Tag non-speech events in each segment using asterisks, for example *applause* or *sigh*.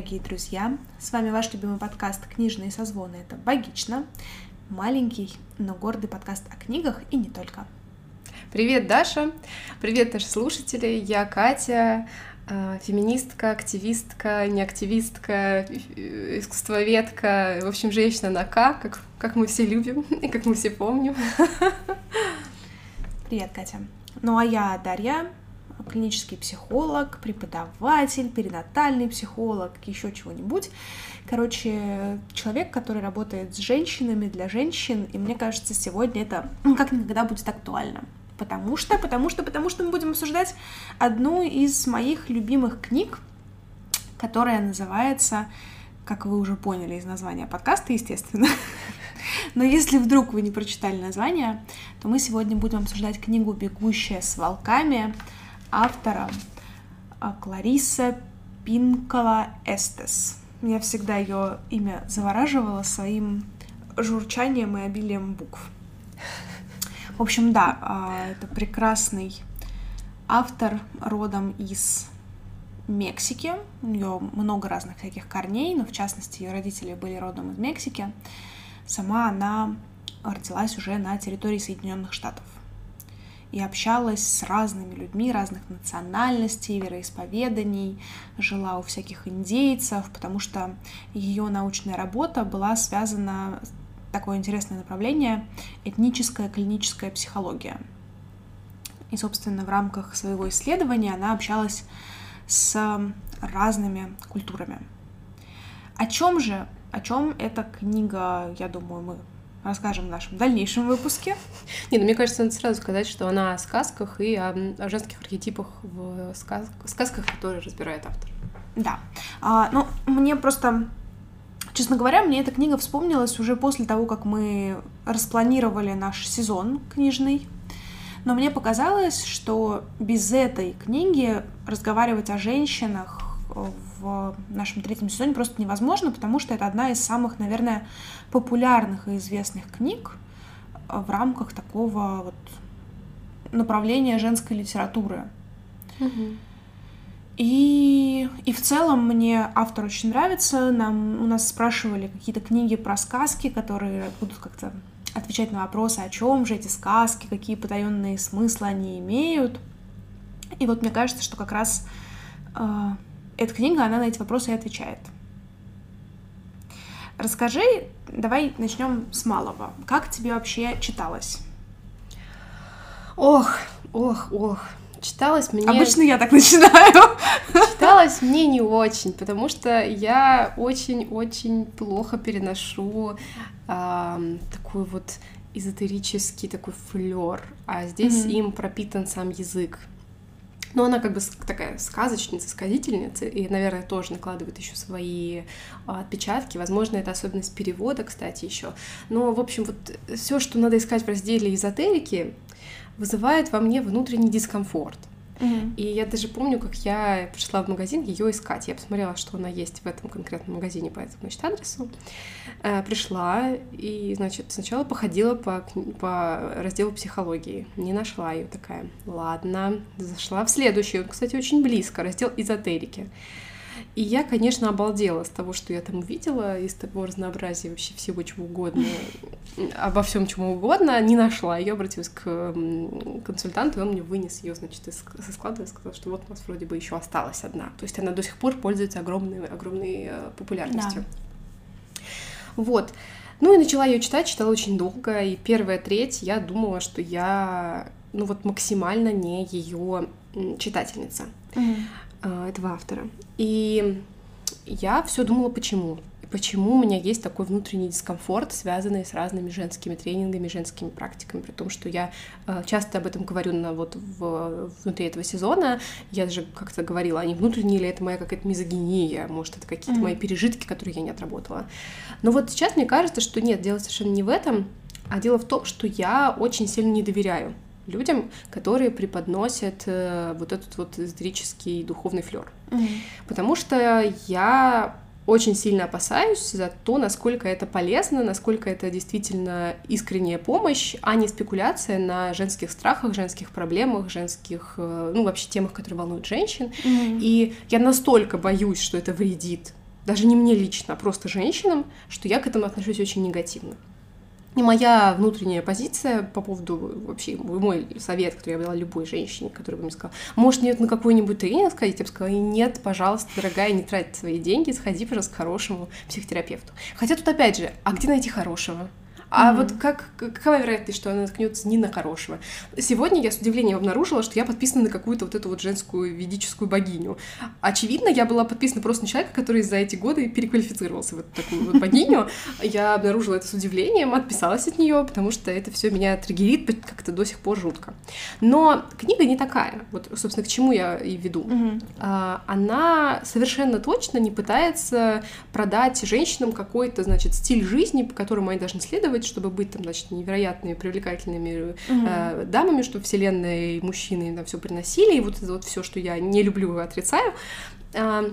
Дорогие друзья! С вами ваш любимый подкаст «Книжные созвоны». Это «Богично». Маленький, но гордый подкаст о книгах и не только. Привет, Даша! Привет, наши слушатели! Я Катя, э, феминистка, активистка, неактивистка, искусствоведка, в общем, женщина на К, как, как мы все любим и как мы все помним. Привет, Катя! Ну а я Дарья, клинический психолог, преподаватель, перинатальный психолог, еще чего-нибудь. Короче, человек, который работает с женщинами для женщин, и мне кажется, сегодня это ну, как никогда будет актуально. Потому что, потому что, потому что мы будем обсуждать одну из моих любимых книг, которая называется, как вы уже поняли из названия подкаста, естественно. *laughs* Но если вдруг вы не прочитали название, то мы сегодня будем обсуждать книгу «Бегущая с волками» автора а, Клариса Пинкола Эстес. Меня всегда ее имя завораживало своим журчанием и обилием букв. В общем, да, а, это прекрасный автор родом из Мексики. У нее много разных всяких корней, но в частности ее родители были родом из Мексики. Сама она родилась уже на территории Соединенных Штатов и общалась с разными людьми разных национальностей, вероисповеданий, жила у всяких индейцев, потому что ее научная работа была связана такое интересное направление этническая клиническая психология. И, собственно, в рамках своего исследования она общалась с разными культурами. О чем же, о чем эта книга, я думаю, мы расскажем в нашем дальнейшем выпуске. Не, ну мне кажется, надо сразу сказать, что она о сказках и о, о женских архетипах в сказ... сказках, которые разбирает автор. Да. А, ну, мне просто, честно говоря, мне эта книга вспомнилась уже после того, как мы распланировали наш сезон книжный. Но мне показалось, что без этой книги разговаривать о женщинах в нашем третьем сезоне просто невозможно, потому что это одна из самых, наверное, популярных и известных книг в рамках такого вот направления женской литературы. Угу. И, и в целом мне автор очень нравится. Нам, у нас спрашивали какие-то книги про сказки, которые будут как-то отвечать на вопросы, о чем же эти сказки, какие потаенные смыслы они имеют. И вот мне кажется, что как раз э, эта книга, она на эти вопросы и отвечает. Расскажи, давай начнем с малого. Как тебе вообще читалось? Ох, ох, ох. Читалось мне... Обычно я так начинаю. Читалось мне не очень, потому что я очень-очень плохо переношу э, такой вот эзотерический такой флер, а здесь mm-hmm. им пропитан сам язык. Но она как бы такая сказочница, сказительница, и, наверное, тоже накладывает еще свои а, отпечатки. Возможно, это особенность перевода, кстати, еще. Но, в общем, вот все, что надо искать в разделе эзотерики, вызывает во мне внутренний дискомфорт. И я даже помню, как я пришла в магазин ее искать. Я посмотрела, что она есть в этом конкретном магазине по этому, значит, адресу. Э, пришла и, значит, сначала походила по, по разделу психологии. Не нашла ее такая. Ладно, зашла в следующий. Он, кстати, очень близко. Раздел эзотерики. И я, конечно, обалдела с того, что я там увидела, из того разнообразия вообще всего чего угодно, *laughs* обо всем чему угодно, не нашла. Я обратилась к консультанту, и он мне вынес ее, значит, из склада и сказал, что вот у нас вроде бы еще осталась одна. То есть она до сих пор пользуется огромной, огромной э, популярностью. Да. Вот. Ну и начала ее читать, читала очень долго, и первая треть я думала, что я, ну вот максимально не ее читательница. Mm-hmm. Э, этого автора. И я все думала, почему. Почему у меня есть такой внутренний дискомфорт, связанный с разными женскими тренингами, женскими практиками, при том, что я э, часто об этом говорю на, вот в, внутри этого сезона. Я даже как-то говорила, а не внутренне ли это моя какая-то мизогиния, может, это какие-то mm-hmm. мои пережитки, которые я не отработала. Но вот сейчас мне кажется, что нет, дело совершенно не в этом, а дело в том, что я очень сильно не доверяю людям, которые преподносят э, вот этот вот эзотерический духовный флер. Mm-hmm. Потому что я очень сильно опасаюсь за то, насколько это полезно, насколько это действительно искренняя помощь, а не спекуляция на женских страхах, женских проблемах, женских, э, ну, вообще темах, которые волнуют женщин. Mm-hmm. И я настолько боюсь, что это вредит даже не мне лично, а просто женщинам, что я к этому отношусь очень негативно. И моя внутренняя позиция по поводу вообще мой совет, который я дала любой женщине, которая бы мне сказала, может, нет, на какой-нибудь тренинг сходить? Я бы сказала, нет, пожалуйста, дорогая, не трать свои деньги, сходи, пожалуйста, к хорошему психотерапевту. Хотя тут опять же, а где найти хорошего? А mm-hmm. вот как, какова вероятность, что она наткнется не на хорошего? Сегодня я с удивлением обнаружила, что я подписана на какую-то вот эту вот женскую ведическую богиню. Очевидно, я была подписана просто на человека, который за эти годы переквалифицировался в эту такую вот богиню. Я обнаружила это с удивлением, отписалась от нее, потому что это все меня триггерит как-то до сих пор жутко. Но книга не такая. Вот, собственно, к чему я и веду. Mm-hmm. Она совершенно точно не пытается продать женщинам какой-то, значит, стиль жизни, по которому они должны следовать, быть, чтобы быть там, значит, невероятными, привлекательными угу. э, дамами, чтобы вселенная и мужчины на все приносили, и вот это вот все, что я не люблю и отрицаю. Э,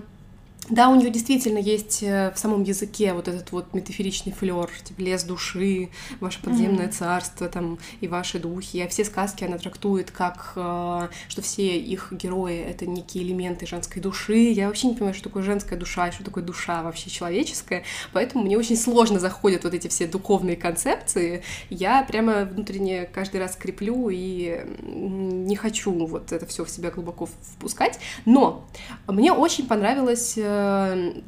да, у нее действительно есть э, в самом языке вот этот вот метафоричный флер, типа лес души, ваше подземное mm-hmm. царство там и ваши духи. А все сказки она трактует как, э, что все их герои — это некие элементы женской души. Я вообще не понимаю, что такое женская душа что такое душа вообще человеческая. Поэтому мне очень сложно заходят вот эти все духовные концепции. Я прямо внутренне каждый раз креплю и не хочу вот это все в себя глубоко впускать. Но мне очень понравилось Э,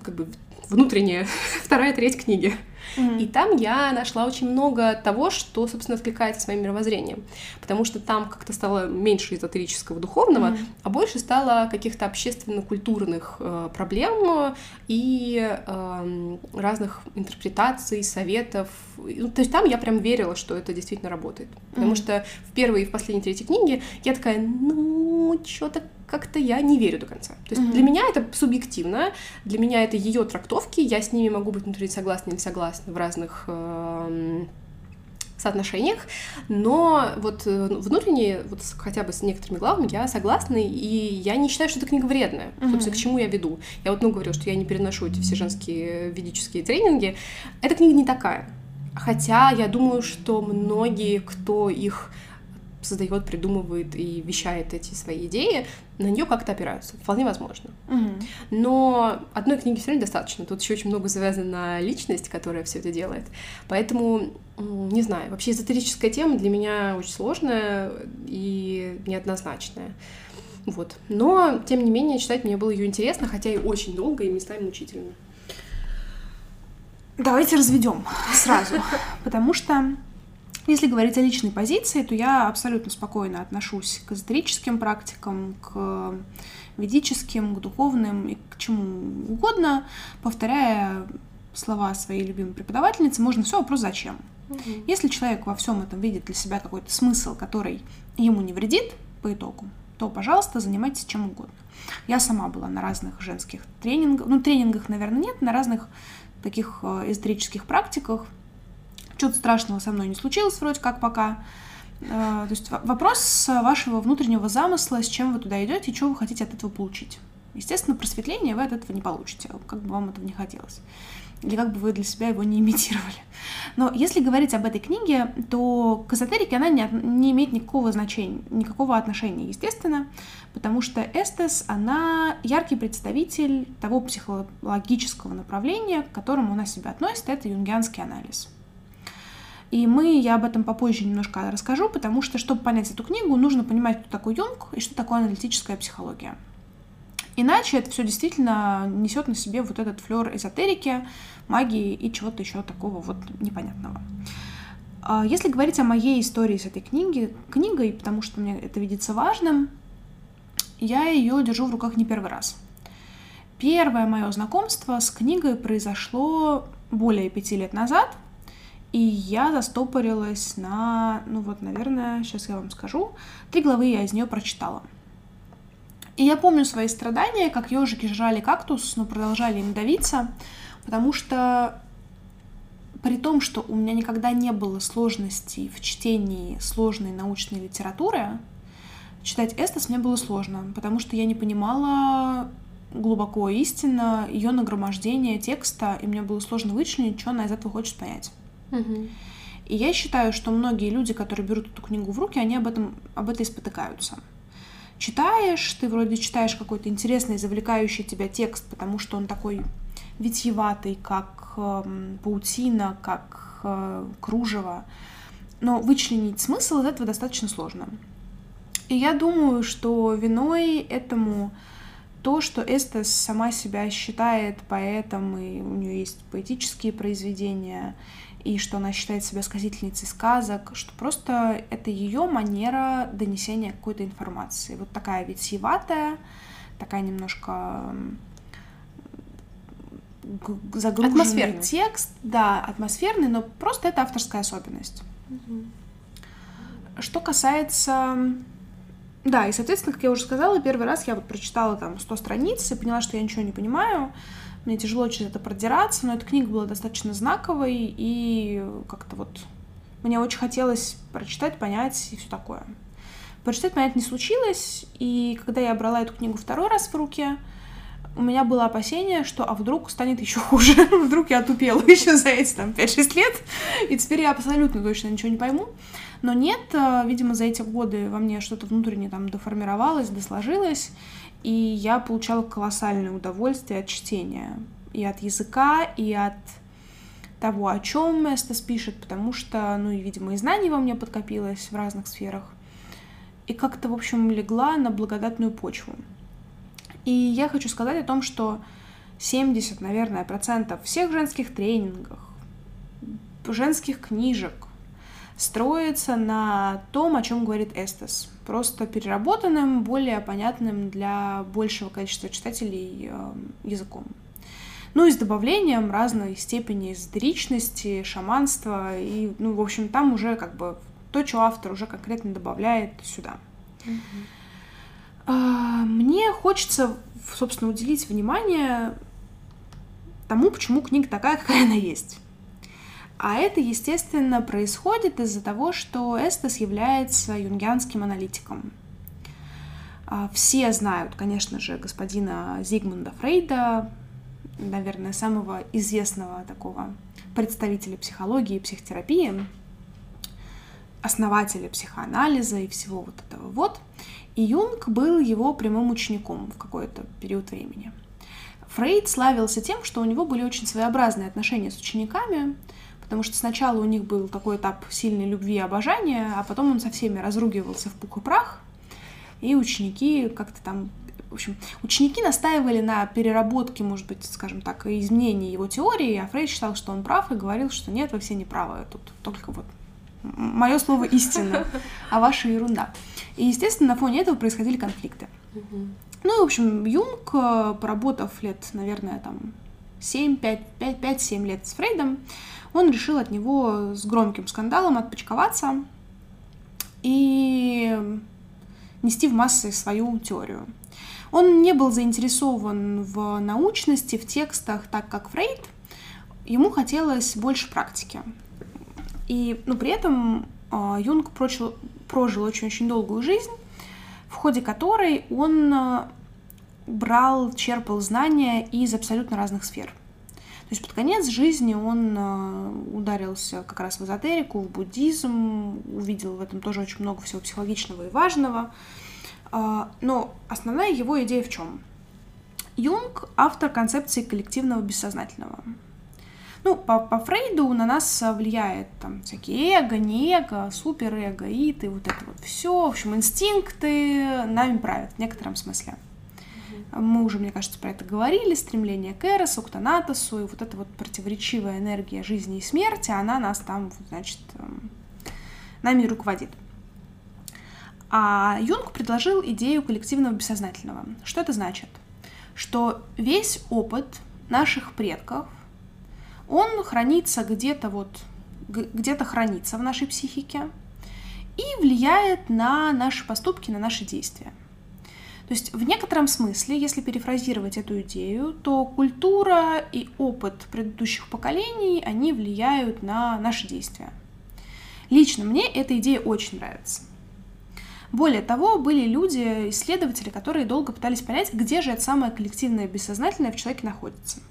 как бы внутренняя *laughs* вторая треть книги. Mm-hmm. И там я нашла очень много того, что, собственно, откликается с моим мировоззрением. Потому что там как-то стало меньше эзотерического духовного, mm-hmm. а больше стало каких-то общественно-культурных э, проблем и э, разных интерпретаций, советов. Ну, то есть там я прям верила, что это действительно работает. Потому mm-hmm. что в первой и в последней третьей книге я такая, ну, что-то как-то я не верю до конца. То есть mm-hmm. для меня это субъективно, для меня это ее трактовки, я с ними могу быть внутри согласна или согласна в разных э, соотношениях, но вот э, внутренне, вот хотя бы с некоторыми главами я согласна, и я не считаю, что эта книга вредная. Mm-hmm. Собственно, к чему я веду? Я вот, ну, говорю, что я не переношу эти все женские ведические тренинги. Эта книга не такая. Хотя я думаю, что многие, кто их создает, придумывает и вещает эти свои идеи, на нее как-то опираются. Вполне возможно. Угу. Но одной книги все равно достаточно. Тут еще очень много завязано на личность, которая все это делает. Поэтому, не знаю, вообще эзотерическая тема для меня очень сложная и неоднозначная. Вот. Но, тем не менее, читать мне было ее интересно, хотя и очень долго, и местами мучительно. Давайте разведем сразу, *laughs* потому что если говорить о личной позиции, то я абсолютно спокойно отношусь к эзотерическим практикам, к ведическим, к духовным и к чему угодно, повторяя слова своей любимой преподавательницы, можно все вопрос зачем. Угу. Если человек во всем этом видит для себя какой-то смысл, который ему не вредит по итогу, то, пожалуйста, занимайтесь чем угодно. Я сама была на разных женских тренингах, ну, тренингах, наверное, нет, на разных таких э, эзотерических практиках, что-то страшного со мной не случилось вроде как пока. Э, то есть вопрос вашего внутреннего замысла, с чем вы туда идете и что вы хотите от этого получить. Естественно, просветление вы от этого не получите, как бы вам этого не хотелось. Или как бы вы для себя его не имитировали. Но если говорить об этой книге, то к эзотерике она не, не имеет никакого значения, никакого отношения, естественно, потому что эстес, она яркий представитель того психологического направления, к которому она себя относит, это юнгианский анализ. И мы, я об этом попозже немножко расскажу, потому что, чтобы понять эту книгу, нужно понимать, кто такой Юнг и что такое аналитическая психология. Иначе это все действительно несет на себе вот этот флер эзотерики, магии и чего-то еще такого вот непонятного. А если говорить о моей истории с этой книги, книгой, потому что мне это видится важным, я ее держу в руках не первый раз. Первое мое знакомство с книгой произошло более пяти лет назад — и я застопорилась на, ну вот, наверное, сейчас я вам скажу, три главы я из нее прочитала. И я помню свои страдания, как ежики жрали кактус, но продолжали им давиться, потому что при том, что у меня никогда не было сложностей в чтении сложной научной литературы, читать Эстас мне было сложно, потому что я не понимала глубоко истинно ее нагромождение текста, и мне было сложно вычленить, что она из этого хочет понять. И я считаю, что многие люди, которые берут эту книгу в руки, они об этом, об этой спотыкаются. Читаешь, ты вроде читаешь какой-то интересный, завлекающий тебя текст, потому что он такой витьеватый, как эм, паутина, как э, кружево. Но вычленить смысл из этого достаточно сложно. И я думаю, что виной этому то, что Эстес сама себя считает поэтом, и у нее есть поэтические произведения, и что она считает себя сказительницей сказок, что просто это ее манера донесения какой-то информации. Вот такая витиеватая, такая немножко загруженный Атмосферный. текст, да, атмосферный, но просто это авторская особенность. Что касается... Да, и, соответственно, как я уже сказала, первый раз я вот прочитала там 100 страниц и поняла, что я ничего не понимаю. Мне тяжело через это продираться, но эта книга была достаточно знаковой, и как-то вот мне очень хотелось прочитать, понять и все такое. Прочитать, понять не случилось, и когда я брала эту книгу второй раз в руки, у меня было опасение, что а вдруг станет еще хуже, *laughs* вдруг я отупела *laughs* еще за эти там 5-6 лет, и теперь я абсолютно точно ничего не пойму. Но нет, э, видимо, за эти годы во мне что-то внутренне там доформировалось, досложилось, и я получала колоссальное удовольствие от чтения. И от языка, и от того, о чем Эстес пишет, потому что, ну и, видимо, и знаний во мне подкопилось в разных сферах. И как-то, в общем, легла на благодатную почву. И я хочу сказать о том, что 70, наверное, процентов всех женских тренингов, женских книжек строится на том, о чем говорит Эстес. Просто переработанным, более понятным для большего количества читателей э, языком. Ну и с добавлением разной степени эзотеричности, шаманства. И, ну, в общем, там уже как бы то, что автор уже конкретно добавляет сюда. А, Мне хочется, собственно, уделить внимание тому, почему книга такая, какая она есть. А это, естественно, происходит из-за того, что Эстес является юнгианским аналитиком. А, Все знают, конечно же, господина Зигмунда Фрейда, наверное, самого известного такого представителя психологии и психотерапии, основателя психоанализа и всего вот этого вот. И Юнг был его прямым учеником в какой-то период времени. Фрейд славился тем, что у него были очень своеобразные отношения с учениками, потому что сначала у них был такой этап сильной любви и обожания, а потом он со всеми разругивался в пух и прах, и ученики как-то там... В общем, ученики настаивали на переработке, может быть, скажем так, и изменении его теории, а Фрейд считал, что он прав, и говорил, что нет, вы все неправы, тут только вот мое слово истина, а ваша ерунда. И, естественно, на фоне этого происходили конфликты. Ну и, в общем, Юнг, э, поработав лет, наверное, там 7, 5, 5, 5-7 лет с Фрейдом, он решил от него с громким скандалом отпочковаться и нести в массы свою теорию. Он не был заинтересован в научности, в текстах, так как Фрейд. Ему хотелось больше практики. И, ну, при этом э, Юнг прочил, прожил очень-очень долгую жизнь, в ходе которой он э, брал, черпал знания из абсолютно разных сфер. То есть под конец жизни он э, ударился как раз в эзотерику, в буддизм, увидел в этом тоже очень много всего психологичного и важного. Э, Но основная его идея в чем? Юнг — автор концепции коллективного бессознательного. Ну, по, по Фрейду на нас влияет там всякие эго, не эго, суперэго, ид и вот это вот все. В общем, инстинкты нами правят в некотором смысле. Мы уже, мне кажется, про это говорили. Стремление к Эросу, к Танатосу, и вот эта вот противоречивая энергия жизни и смерти, она нас там, значит, эм, нами руководит. А Юнг предложил идею коллективного бессознательного. Что это значит? Что весь опыт наших предков, он хранится где-то вот, где-то хранится в нашей психике и влияет на наши поступки, на наши действия. То есть в некотором смысле, если перефразировать эту идею, то культура и опыт предыдущих поколений, они влияют на наши действия. Лично мне эта идея очень нравится. Более того, были люди, исследователи, которые долго пытались понять, где же это самое коллективное бессознательное в человеке находится.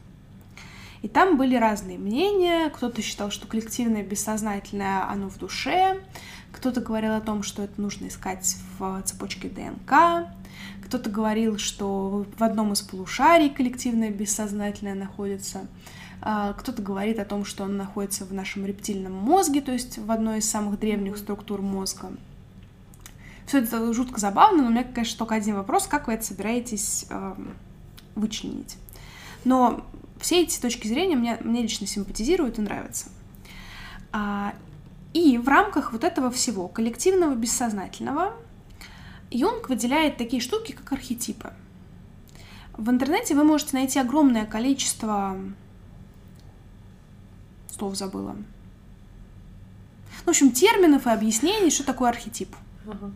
И там были разные мнения. Кто-то считал, что коллективное бессознательное, оно в душе. Кто-то говорил о том, что это нужно искать в цепочке ДНК. Кто-то говорил, что в одном из полушарий коллективное бессознательное находится. А, кто-то говорит о том, что он находится в нашем рептильном мозге, то есть в одной из самых древних структур мозга. Все это жутко забавно, но у меня, конечно, только один вопрос, как вы это собираетесь э, вычленить. Но все эти точки зрения мне, мне лично симпатизируют и нравятся. А, и в рамках вот этого всего коллективного бессознательного Юнг выделяет такие штуки, как архетипы. В интернете вы можете найти огромное количество... Слов забыла. В общем, терминов и объяснений, что такое архетип. Uh-huh.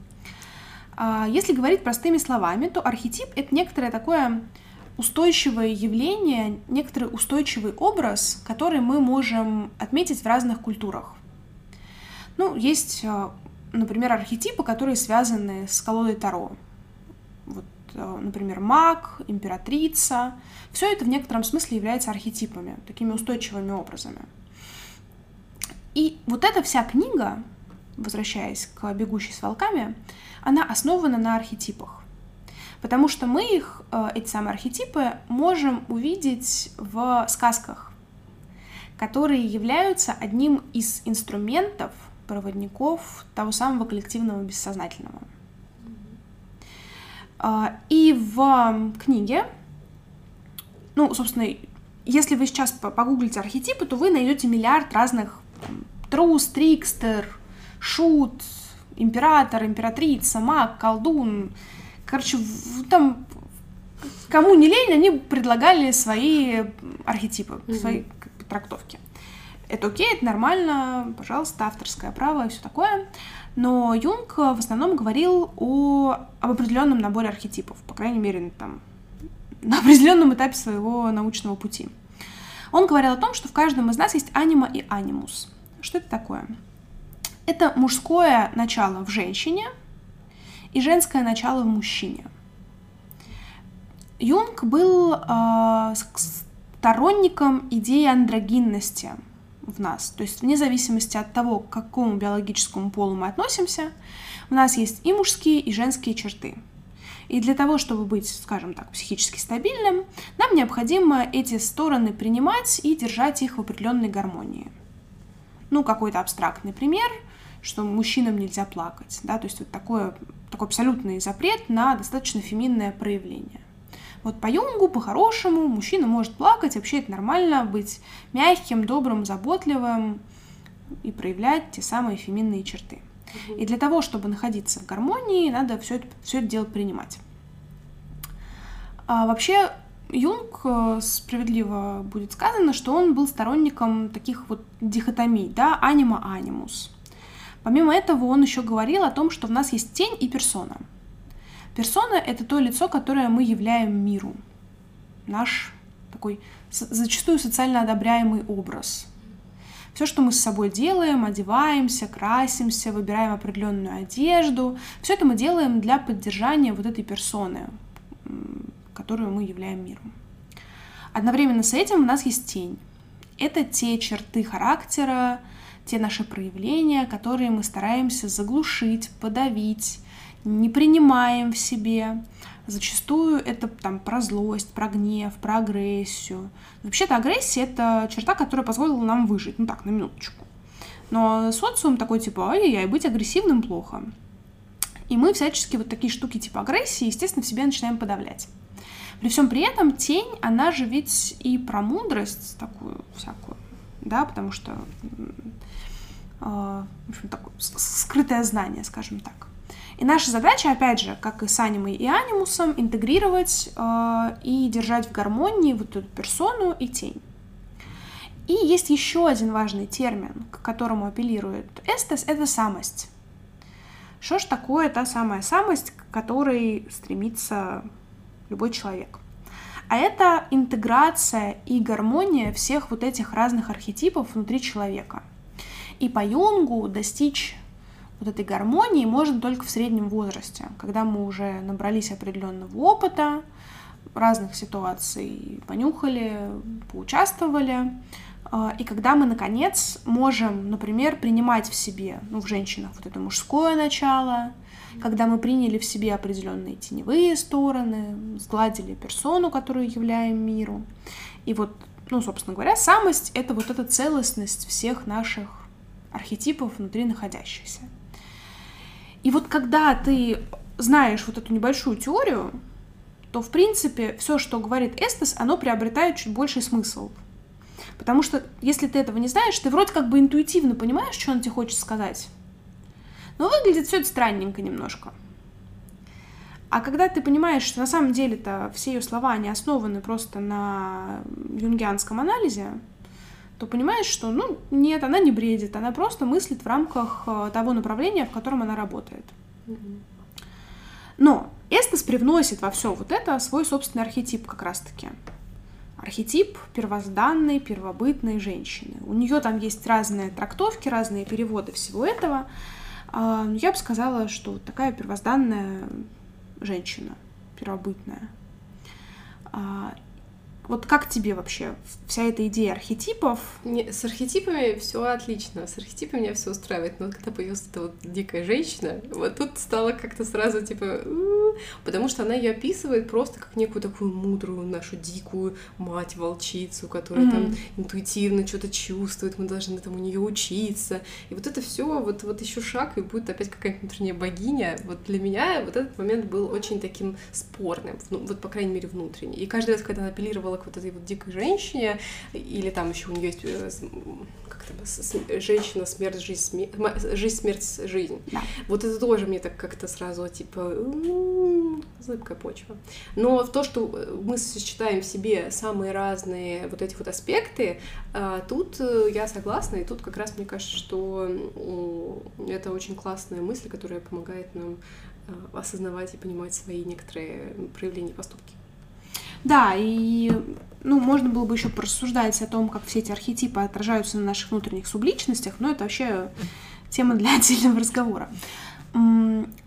Если говорить простыми словами, то архетип — это некоторое такое устойчивое явление, некоторый устойчивый образ, который мы можем отметить в разных культурах. Ну, есть, а, например, архетипы, которые связаны с колодой Таро. Вот, а, например, маг, императрица. Все это в некотором смысле является архетипами, такими устойчивыми образами. И вот эта вся книга, возвращаясь к «Бегущей с волками», она основана на архетипах. Потому что мы их, э, эти самые архетипы, можем увидеть в сказках, которые являются одним из инструментов, проводников того самого коллективного бессознательного. А, и в книге, ну, собственно, если вы сейчас погуглите архетипы, то вы найдете миллиард разных трус, трикстер, шут, император, императрица, маг, колдун. Короче, там кому не лень, они предлагали свои архетипы, mm-hmm. свои трактовки. Это окей, это нормально, пожалуйста, авторское право и все такое. Но Юнг в основном говорил о, об определенном наборе архетипов, по крайней мере, там, на определенном этапе своего научного пути. Он говорил о том, что в каждом из нас есть анима и анимус. Что это такое? Это мужское начало в женщине и женское начало в мужчине. Юнг был э, сторонником идеи андрогинности в нас. То есть вне зависимости от того, к какому биологическому полу мы относимся, у нас есть и мужские, и женские черты. И для того, чтобы быть, скажем так, психически стабильным, нам необходимо эти стороны принимать и держать их в определенной гармонии. Ну, какой-то абстрактный пример – что мужчинам нельзя плакать, да, то есть вот такое, такой абсолютный запрет на достаточно феминное проявление. Вот по Юнгу, по-хорошему, мужчина может плакать, вообще это нормально, быть мягким, добрым, заботливым и проявлять те самые феминные черты. И для того, чтобы находиться в гармонии, надо все это, все это дело принимать. А вообще, Юнг, э, справедливо будет сказано, что он был сторонником таких вот дихотомий, да, анима-анимус. Помимо этого, он еще говорил о том, что в нас есть тень и персона. Персона — это то лицо, которое мы являем миру. Наш такой зачастую социально одобряемый образ. Все, что мы с собой делаем, одеваемся, красимся, выбираем определенную одежду, все это мы делаем для поддержания вот этой персоны, которую мы являем миром. Одновременно с этим у нас есть тень. Это те черты характера, те наши проявления, которые мы стараемся заглушить, подавить, не принимаем в себе. Зачастую это там про злость, про гнев, про агрессию. Вообще-то агрессия — это черта, которая позволила нам выжить. Ну так, на минуточку. Но социум такой типа, ай-яй, быть агрессивным плохо. И мы всячески вот такие штуки типа агрессии, естественно, в себе начинаем подавлять. При всем при этом тень, она же ведь и про мудрость такую всякую, да, потому что а, в общем, такое скрытое знание, скажем так. И наша задача, опять же, как и с анимой и анимусом, интегрировать э, и держать в гармонии вот эту персону и тень. И есть еще один важный термин, к которому апеллирует эстес, это самость. Что ж такое та самая самость, к которой стремится любой человек? А это интеграция и гармония всех вот этих разных архетипов внутри человека – и по Юнгу достичь вот этой гармонии можно только в среднем возрасте, когда мы уже набрались определенного опыта, разных ситуаций понюхали, поучаствовали, а, и когда мы, наконец, можем, например, принимать в себе, ну, в женщинах вот это мужское начало, когда мы приняли в себе определенные теневые стороны, сгладили персону, которую являем миру. И вот, ну, собственно говоря, самость — это вот эта целостность всех наших архетипов внутри находящихся. И вот когда ты знаешь вот эту небольшую теорию, то, в принципе, все, что говорит Эстес, оно приобретает чуть больший смысл. Потому что, если ты этого не знаешь, ты вроде как бы интуитивно понимаешь, что он тебе хочет сказать. Но выглядит все это странненько немножко. А когда ты понимаешь, что на самом деле-то все ее слова, они основаны просто на юнгианском анализе, то понимаешь, что, ну, нет, она не бредит, она просто мыслит в рамках э, того направления, в котором она работает. Но Эстес привносит во все вот это свой собственный архетип как раз-таки. Архетип первозданной, первобытной женщины. У нее там есть разные трактовки, разные переводы всего этого. А, я бы сказала, что такая первозданная женщина, первобытная. Вот как тебе вообще вся эта идея архетипов? Не, с архетипами все отлично, с архетипами меня все устраивает, но когда появилась эта вот дикая женщина, вот тут стало как-то сразу типа, потому что она ее описывает просто как некую такую мудрую нашу дикую мать волчицу, которая mm-hmm. там интуитивно что-то чувствует, мы должны там у нее учиться, и вот это все вот вот еще шаг и будет опять какая-нибудь внутренняя богиня. Вот для меня вот этот момент был очень таким спорным, ну, вот по крайней мере внутренний. И каждый раз, когда она апеллировала апеллировала к вот этой вот дикой женщине, или там еще у нее есть э, как это, женщина, смерть, жизнь, смерть, жизнь, смерть, жизнь. Да. Вот это тоже мне так как-то сразу типа зыбкая почва. Но в то, что э, мы сочетаем в себе самые разные вот эти вот аспекты, а, тут э, я согласна, и тут как раз мне кажется, что это очень классная мысль, которая помогает нам осознавать и понимать свои некоторые проявления и поступки. Да, и ну, можно было бы еще порассуждать о том, как все эти архетипы отражаются на наших внутренних субличностях, но это вообще тема для *laughs* отдельного разговора.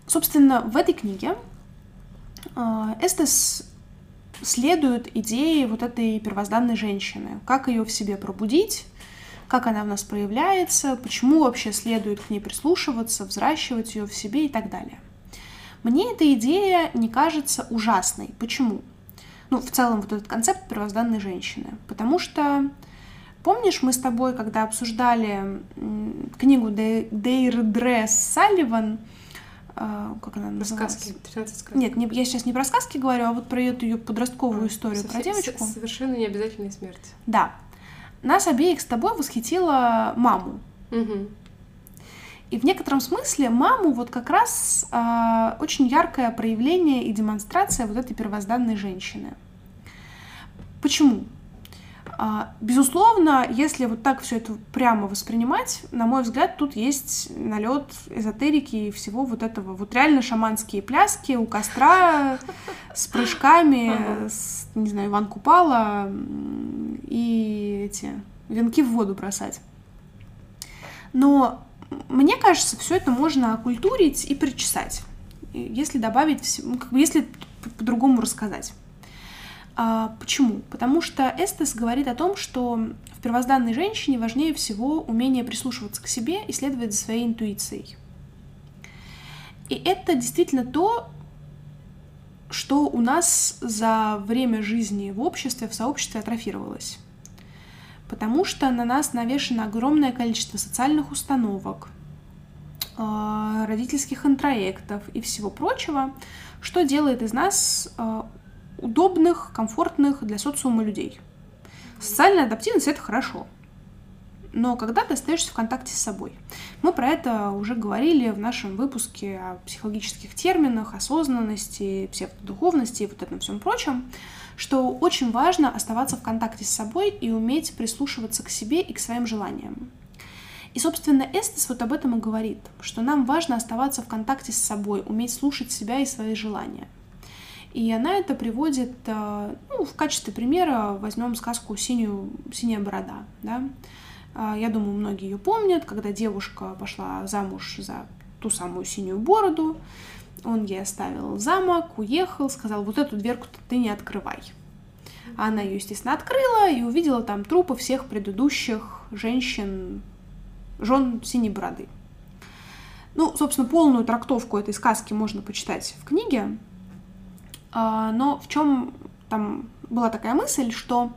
Собственно, в этой книге а, Эстес следует идее вот этой первозданной женщины, как ее в себе пробудить, как она в нас проявляется, почему вообще следует к ней прислушиваться, взращивать ее в себе и так далее. Мне эта идея не кажется ужасной. Почему? Ну, в целом вот этот концепт первозданной женщины. Потому что, помнишь, мы с тобой, когда обсуждали книгу Дейрдре Салливан, э, как она? Сказки, 13 сказок. Нет, не, я сейчас не про сказки говорю, а вот про эту ее подростковую а, историю, совсем, про девочку. Совершенно необязательная смерть. Да. Нас обеих с тобой восхитила маму. Угу. И в некотором смысле маму вот как раз э, очень яркое проявление и демонстрация вот этой первозданной женщины. Почему? Э, безусловно, если вот так все это прямо воспринимать, на мой взгляд, тут есть налет эзотерики и всего вот этого. Вот реально шаманские пляски у костра с прыжками, с, не знаю, Иван Купала и эти венки в воду бросать. Но мне кажется, все это можно окультурить и причесать, если добавить, ну, как если по-другому рассказать. А, почему? Потому что Эстес говорит о том, что в первозданной женщине важнее всего умение прислушиваться к себе и следовать за своей интуицией. И это действительно то, что у нас за время жизни в обществе, в сообществе атрофировалось потому что на нас навешено огромное количество социальных установок, а, родительских интроектов и всего прочего, что делает из нас а, удобных, комфортных для социума людей. Социальная адаптивность — это хорошо, но когда ты остаешься в контакте с собой. Мы про это уже говорили в нашем выпуске о психологических терминах, осознанности, псевдодуховности и вот этом всем прочем что очень важно оставаться в контакте с собой и уметь прислушиваться к себе и к своим желаниям. И, собственно, Эстес вот об этом и говорит, что нам важно оставаться в контакте с собой, уметь слушать себя и свои желания. И она это приводит, э, ну, в качестве примера возьмем сказку «Синюю, «Синяя борода». Да? А, я думаю, многие ее помнят, когда девушка пошла замуж за ту самую синюю бороду. Он ей оставил замок, уехал, сказал, вот эту дверку ты не открывай. Она ее, естественно, открыла и увидела там трупы всех предыдущих женщин, жен синей бороды. Ну, собственно, полную трактовку этой сказки можно почитать в книге, а, но в чем там была такая мысль, что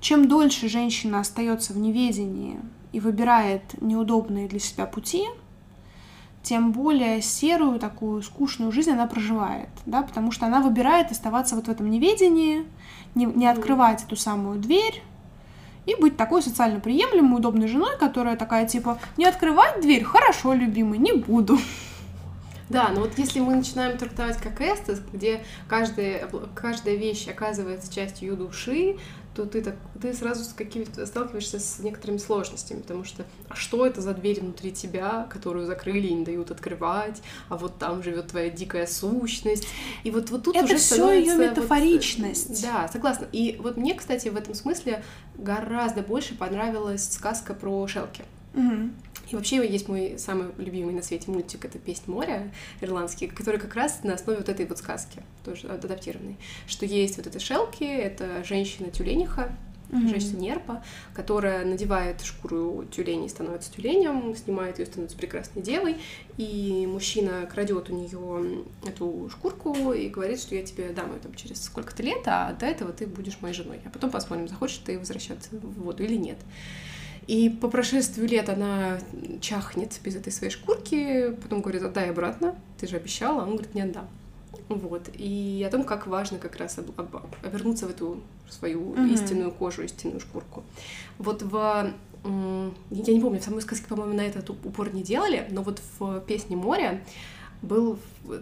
чем дольше женщина остается в неведении и выбирает неудобные для себя пути, тем более серую, такую скучную жизнь она проживает, да, потому что она выбирает оставаться вот в этом неведении, не, не открывать эту самую дверь и быть такой социально приемлемой, удобной женой, которая такая типа, не открывать дверь, хорошо, любимый, не буду. Да, но вот если мы начинаем трактовать как эстес, где каждая, каждая вещь оказывается частью души, то ты, так, ты сразу с какими-то сталкиваешься с некоторыми сложностями, потому что а что это за дверь внутри тебя, которую закрыли и не дают открывать, а вот там живет твоя дикая сущность. И вот, вот тут это уже все ее метафоричность. Вот, да, согласна. И вот мне, кстати, в этом смысле гораздо больше понравилась сказка про Шелки. Угу. И вообще есть мой самый любимый на свете мультик, это «Песнь моря» ирландский, который как раз на основе вот этой вот сказки, тоже адаптированной, что есть вот эта Шелки, это женщина-тюлениха, mm-hmm. женщина-нерпа, которая надевает шкуру тюленей, становится тюленем, снимает ее, становится прекрасной девой, и мужчина крадет у нее эту шкурку и говорит, что я тебе дам ее там через сколько-то лет, а до этого ты будешь моей женой. А потом посмотрим, захочешь ты возвращаться в воду или нет. И по прошествию лет она чахнет без этой своей шкурки, потом говорит, отдай обратно, ты же обещала, а он говорит, не отдам. Вот. И о том, как важно как раз об, об, обернуться в эту свою mm-hmm. истинную кожу, истинную шкурку. Вот в я не помню, в самой сказке, по-моему, на этот упор не делали, но вот в песне «Море» был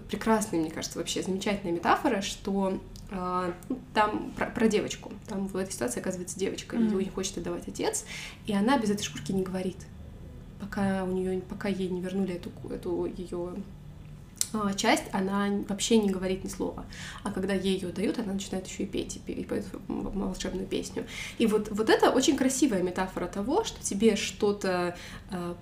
прекрасный, мне кажется, вообще замечательная метафора, что там про, про девочку. Там в этой ситуации оказывается девочка, mm-hmm. ее не хочет отдавать отец, и она без этой шкурки не говорит, пока у нее, пока ей не вернули эту, эту ее а, часть, она вообще не говорит ни слова. А когда ей ее дают, она начинает еще и петь, и поет волшебную песню. И вот, вот это очень красивая метафора того, что тебе что-то а,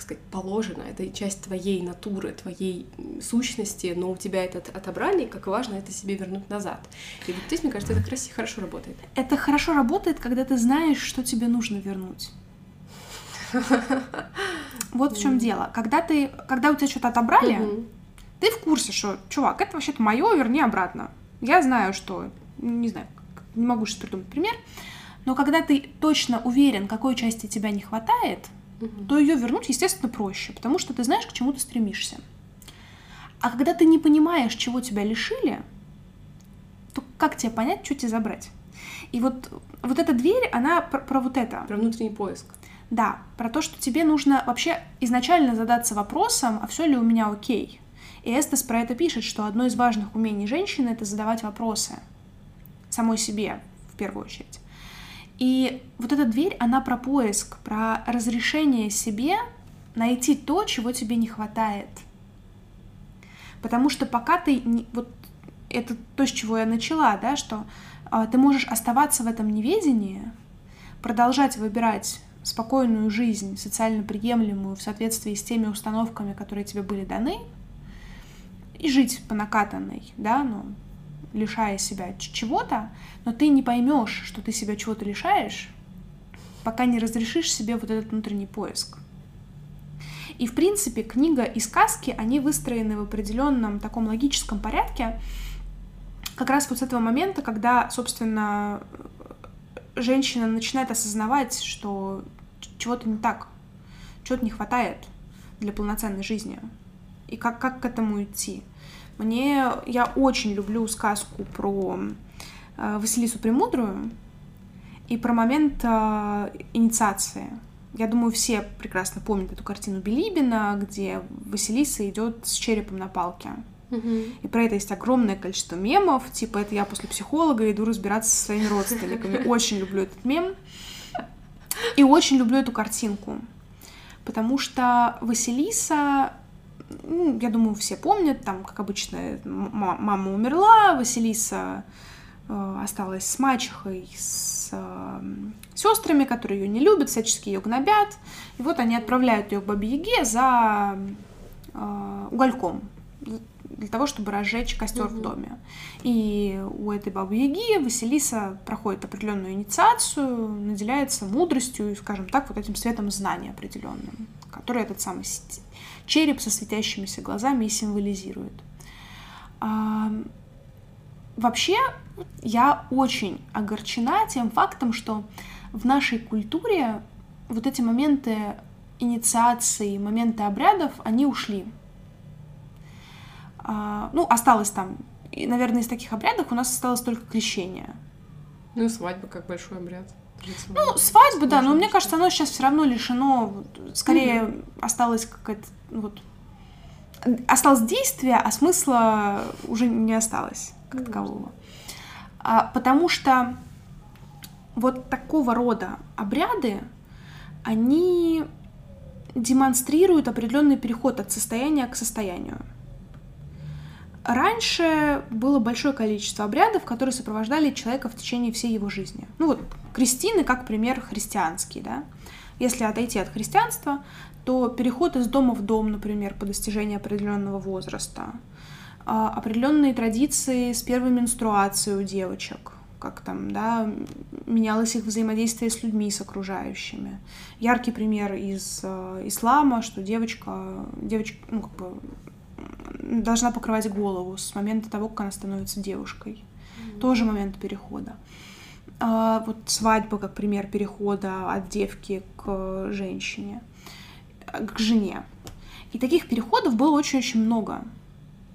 как сказать, положено, это часть твоей натуры, твоей сущности, но у тебя это отобрали, и как важно это себе вернуть назад. И вот здесь, мне кажется, это красиво, хорошо работает. Это хорошо работает, когда ты знаешь, что тебе нужно вернуть. Вот в чем дело. Когда ты, когда у тебя что-то отобрали, ты в курсе, что, чувак, это вообще-то мое, верни обратно. Я знаю, что, не знаю, не могу сейчас придумать пример, но когда ты точно уверен, какой части тебя не хватает, угу. то ее вернуть, естественно, проще, потому что ты знаешь, к чему ты стремишься. А когда ты не понимаешь, чего тебя лишили, то как тебе понять, что тебе забрать? И вот, вот эта дверь, она про, про вот это. Про внутренний поиск. Да, про то, что тебе нужно вообще изначально задаться вопросом, а все ли у меня окей. И Эстес про это пишет, что одно из важных умений женщины — это задавать вопросы самой себе, в первую очередь. И вот эта дверь, она про поиск, про разрешение себе найти то, чего тебе не хватает. Потому что пока ты... Не, вот это то, с чего я начала, да, что э, ты можешь оставаться в этом неведении, продолжать выбирать спокойную жизнь, социально приемлемую, в соответствии с теми установками, которые тебе были даны, и жить по накатанной, да, ну, лишая себя чего-то, но ты не поймешь, что ты себя чего-то лишаешь, пока не разрешишь себе вот этот внутренний поиск. И, в принципе, книга и сказки, они выстроены в определенном таком логическом порядке, как раз вот с этого момента, когда, собственно, женщина начинает осознавать, что чего-то не так, чего-то не хватает для полноценной жизни, и как, как к этому идти. Мне я очень люблю сказку про Василису Премудрую и про момент э, инициации. Я думаю, все прекрасно помнят эту картину Билибина, где Василиса идет с черепом на палке. И про это есть огромное количество мемов, типа это я после психолога иду разбираться со своими родственниками. *laughs* Очень люблю этот мем. И очень люблю эту картинку. Потому что Василиса ну, я думаю, все помнят, там, как обычно, мама умерла, Василиса э, осталась с мачехой, с э, сестрами, которые ее не любят, всячески ее гнобят. И вот они отправляют ее к Бабе Яге за э, угольком для того, чтобы разжечь костер mm-hmm. в доме. И у этой бабы Яги Василиса проходит определенную инициацию, наделяется мудростью и, скажем так, вот этим светом знания определенным, который этот самый череп со светящимися глазами и символизирует. А, вообще, я очень огорчена тем фактом, что в нашей культуре вот эти моменты инициации, моменты обрядов, они ушли. А, ну, осталось там, и, наверное, из таких обрядов у нас осталось только крещение. Ну, свадьба как большой обряд. Ну, свадьба, да, но мне кажется, оно сейчас все равно лишено, скорее mm осталось какая-то, вот, осталось действие, а смысла уже не осталось как такового. А, потому что вот такого рода обряды, они демонстрируют определенный переход от состояния к состоянию. Раньше было большое количество обрядов, которые сопровождали человека в течение всей его жизни. Ну вот, крестины как пример христианский, да. Если отойти от христианства, то переход из дома в дом, например, по достижении определенного возраста, определенные традиции с первой менструацией у девочек, как там, да, менялось их взаимодействие с людьми, с окружающими. Яркий пример из э, ислама, что девочка, девочка, ну, как бы, должна покрывать голову с момента того, как она становится девушкой. Mm-hmm. Тоже момент перехода. А, вот свадьба как пример перехода от девки к женщине, к жене. И таких переходов было очень-очень много.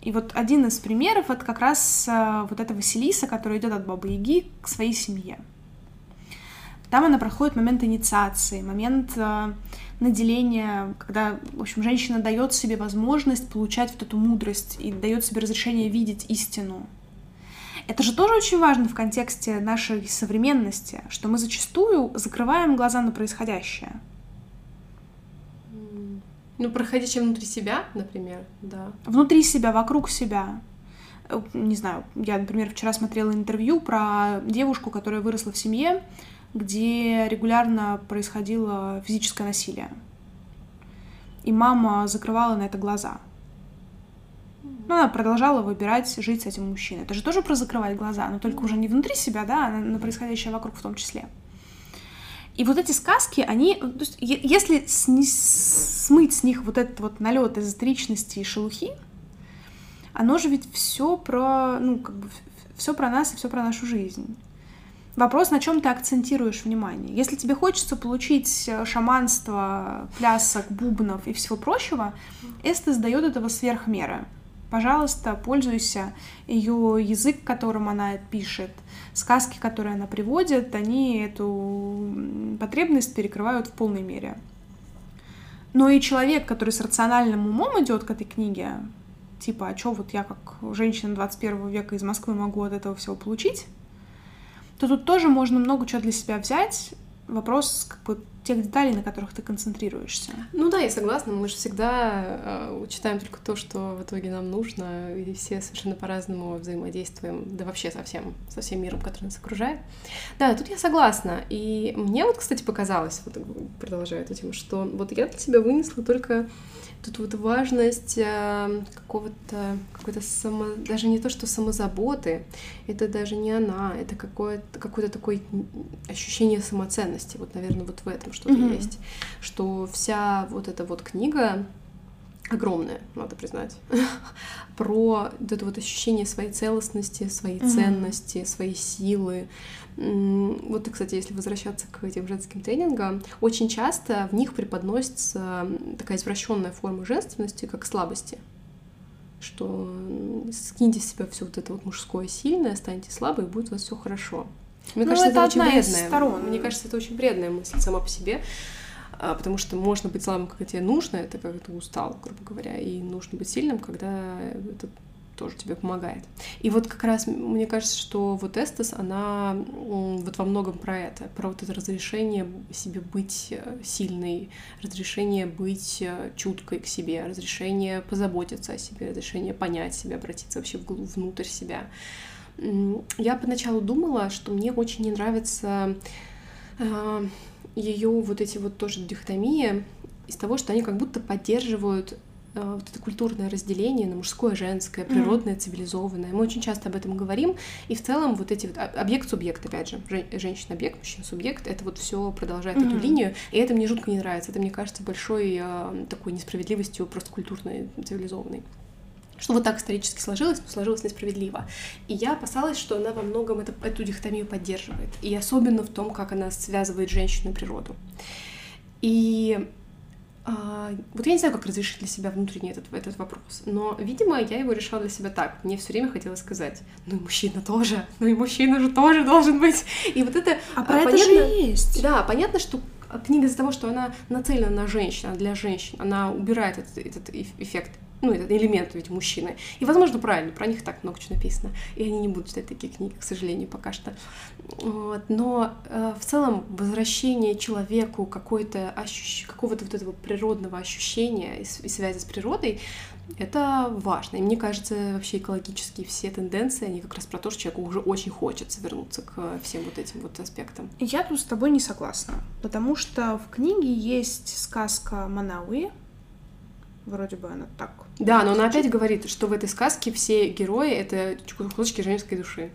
И вот один из примеров это как раз а, вот эта Василиса, которая идет от Бабы Яги к своей семье. Там она проходит момент инициации, момент а, наделение, когда, в общем, женщина дает себе возможность получать вот эту мудрость и дает себе разрешение видеть истину. Это же тоже очень важно в контексте нашей современности, что мы зачастую закрываем глаза на происходящее. Ну, проходящее внутри себя, например, да. Внутри себя, вокруг себя. Э, не знаю, я, например, вчера смотрела интервью про девушку, которая выросла в семье, где регулярно происходило физическое насилие. И мама закрывала на это глаза. Но она продолжала выбирать жить с этим мужчиной. Это же тоже про закрывать глаза, но только уже не внутри себя, да, а на происходящее вокруг в том числе. И вот эти сказки, они, то есть, если сни, смыть с них вот этот вот налет эзотеричности и шелухи, оно же ведь все про, ну, как бы, все про нас и все про нашу жизнь. Вопрос, на чем ты акцентируешь внимание. Если тебе хочется получить э, шаманство, плясок, бубнов и всего прочего, Эстес дает этого сверх меры. Пожалуйста, пользуйся ее язык, которым она пишет, сказки, которые она приводит, они эту потребность перекрывают в полной мере. Но и человек, который с рациональным умом идет к этой книге, типа, а что вот я как женщина 21 века из Москвы могу от этого всего получить, то тут тоже можно много чего для себя взять. Вопрос как бы тех деталей, на которых ты концентрируешься. Ну да, я согласна. Мы же всегда э, читаем только то, что в итоге нам нужно, и все совершенно по-разному взаимодействуем, да вообще со всем, со всем миром, который нас окружает. Да, тут я согласна. И мне вот, кстати, показалось, вот продолжая эту тему, что вот я для себя вынесла только тут вот важность э, какого-то, какой-то само, даже не то, что самозаботы, это даже не она, это какое-то, какое-то такое ощущение самоценности, вот, наверное, вот в этом что-то mm-hmm. есть, что вся вот эта вот книга, огромная, надо признать, *laughs* про вот это вот ощущение своей целостности, своей mm-hmm. ценности, своей силы, вот, кстати, если возвращаться к этим женским тренингам, очень часто в них преподносится такая извращенная форма женственности, как слабости. Что скиньте с себя все вот это вот мужское сильное, станьте слабой, и будет у вас все хорошо. Мне ну, кажется, это, это очень вредная. Сторон. Мне кажется, это очень вредная мысль сама по себе. А, потому что можно быть слабым, когда тебе нужно, это когда ты устал, грубо говоря, и нужно быть сильным, когда это тоже тебе помогает. И вот как раз мне кажется, что вот Эстес, она вот во многом про это, про вот это разрешение себе быть э, сильной, разрешение быть э, чуткой к себе, разрешение позаботиться о себе, разрешение понять себя, обратиться вообще внутрь себя. Я поначалу думала, что мне очень не нравится э, ее вот эти вот тоже дихотомии из того, что они как будто поддерживают вот это культурное разделение на мужское, женское, природное, цивилизованное. Мы очень часто об этом говорим, и в целом вот эти вот объект-субъект, опять же, женщина-объект, мужчина-субъект, это вот все продолжает mm-hmm. эту линию, и это мне жутко не нравится. Это, мне кажется, большой такой несправедливостью просто культурной, цивилизованной что вот так исторически сложилось, но сложилось несправедливо. И я опасалась, что она во многом это, эту дихотомию поддерживает. И особенно в том, как она связывает женщину и природу. И а, вот я не знаю, как разрешить для себя внутренний этот, этот вопрос, но, видимо, я его решала для себя так. Мне все время хотелось сказать, ну и мужчина тоже, ну и мужчина же тоже должен быть. И вот это... А про понятно, это же есть. Да, понятно, что книга из-за того, что она нацелена на женщин, для женщин, она убирает этот, этот эффект ну, этот элемент ведь мужчины. И, возможно, правильно, про них так много чего написано. И они не будут читать такие книги, к сожалению, пока что. Вот. Но э, в целом возвращение человеку какой-то ощущ... какого-то вот этого природного ощущения и, и связи с природой, это важно. И мне кажется, вообще экологические все тенденции, они как раз про то, что человеку уже очень хочется вернуться к всем вот этим вот аспектам. Я тут с тобой не согласна, потому что в книге есть сказка Манауи, вроде бы она так да, но она опять говорит, что в этой сказке все герои — это кусочки женской души.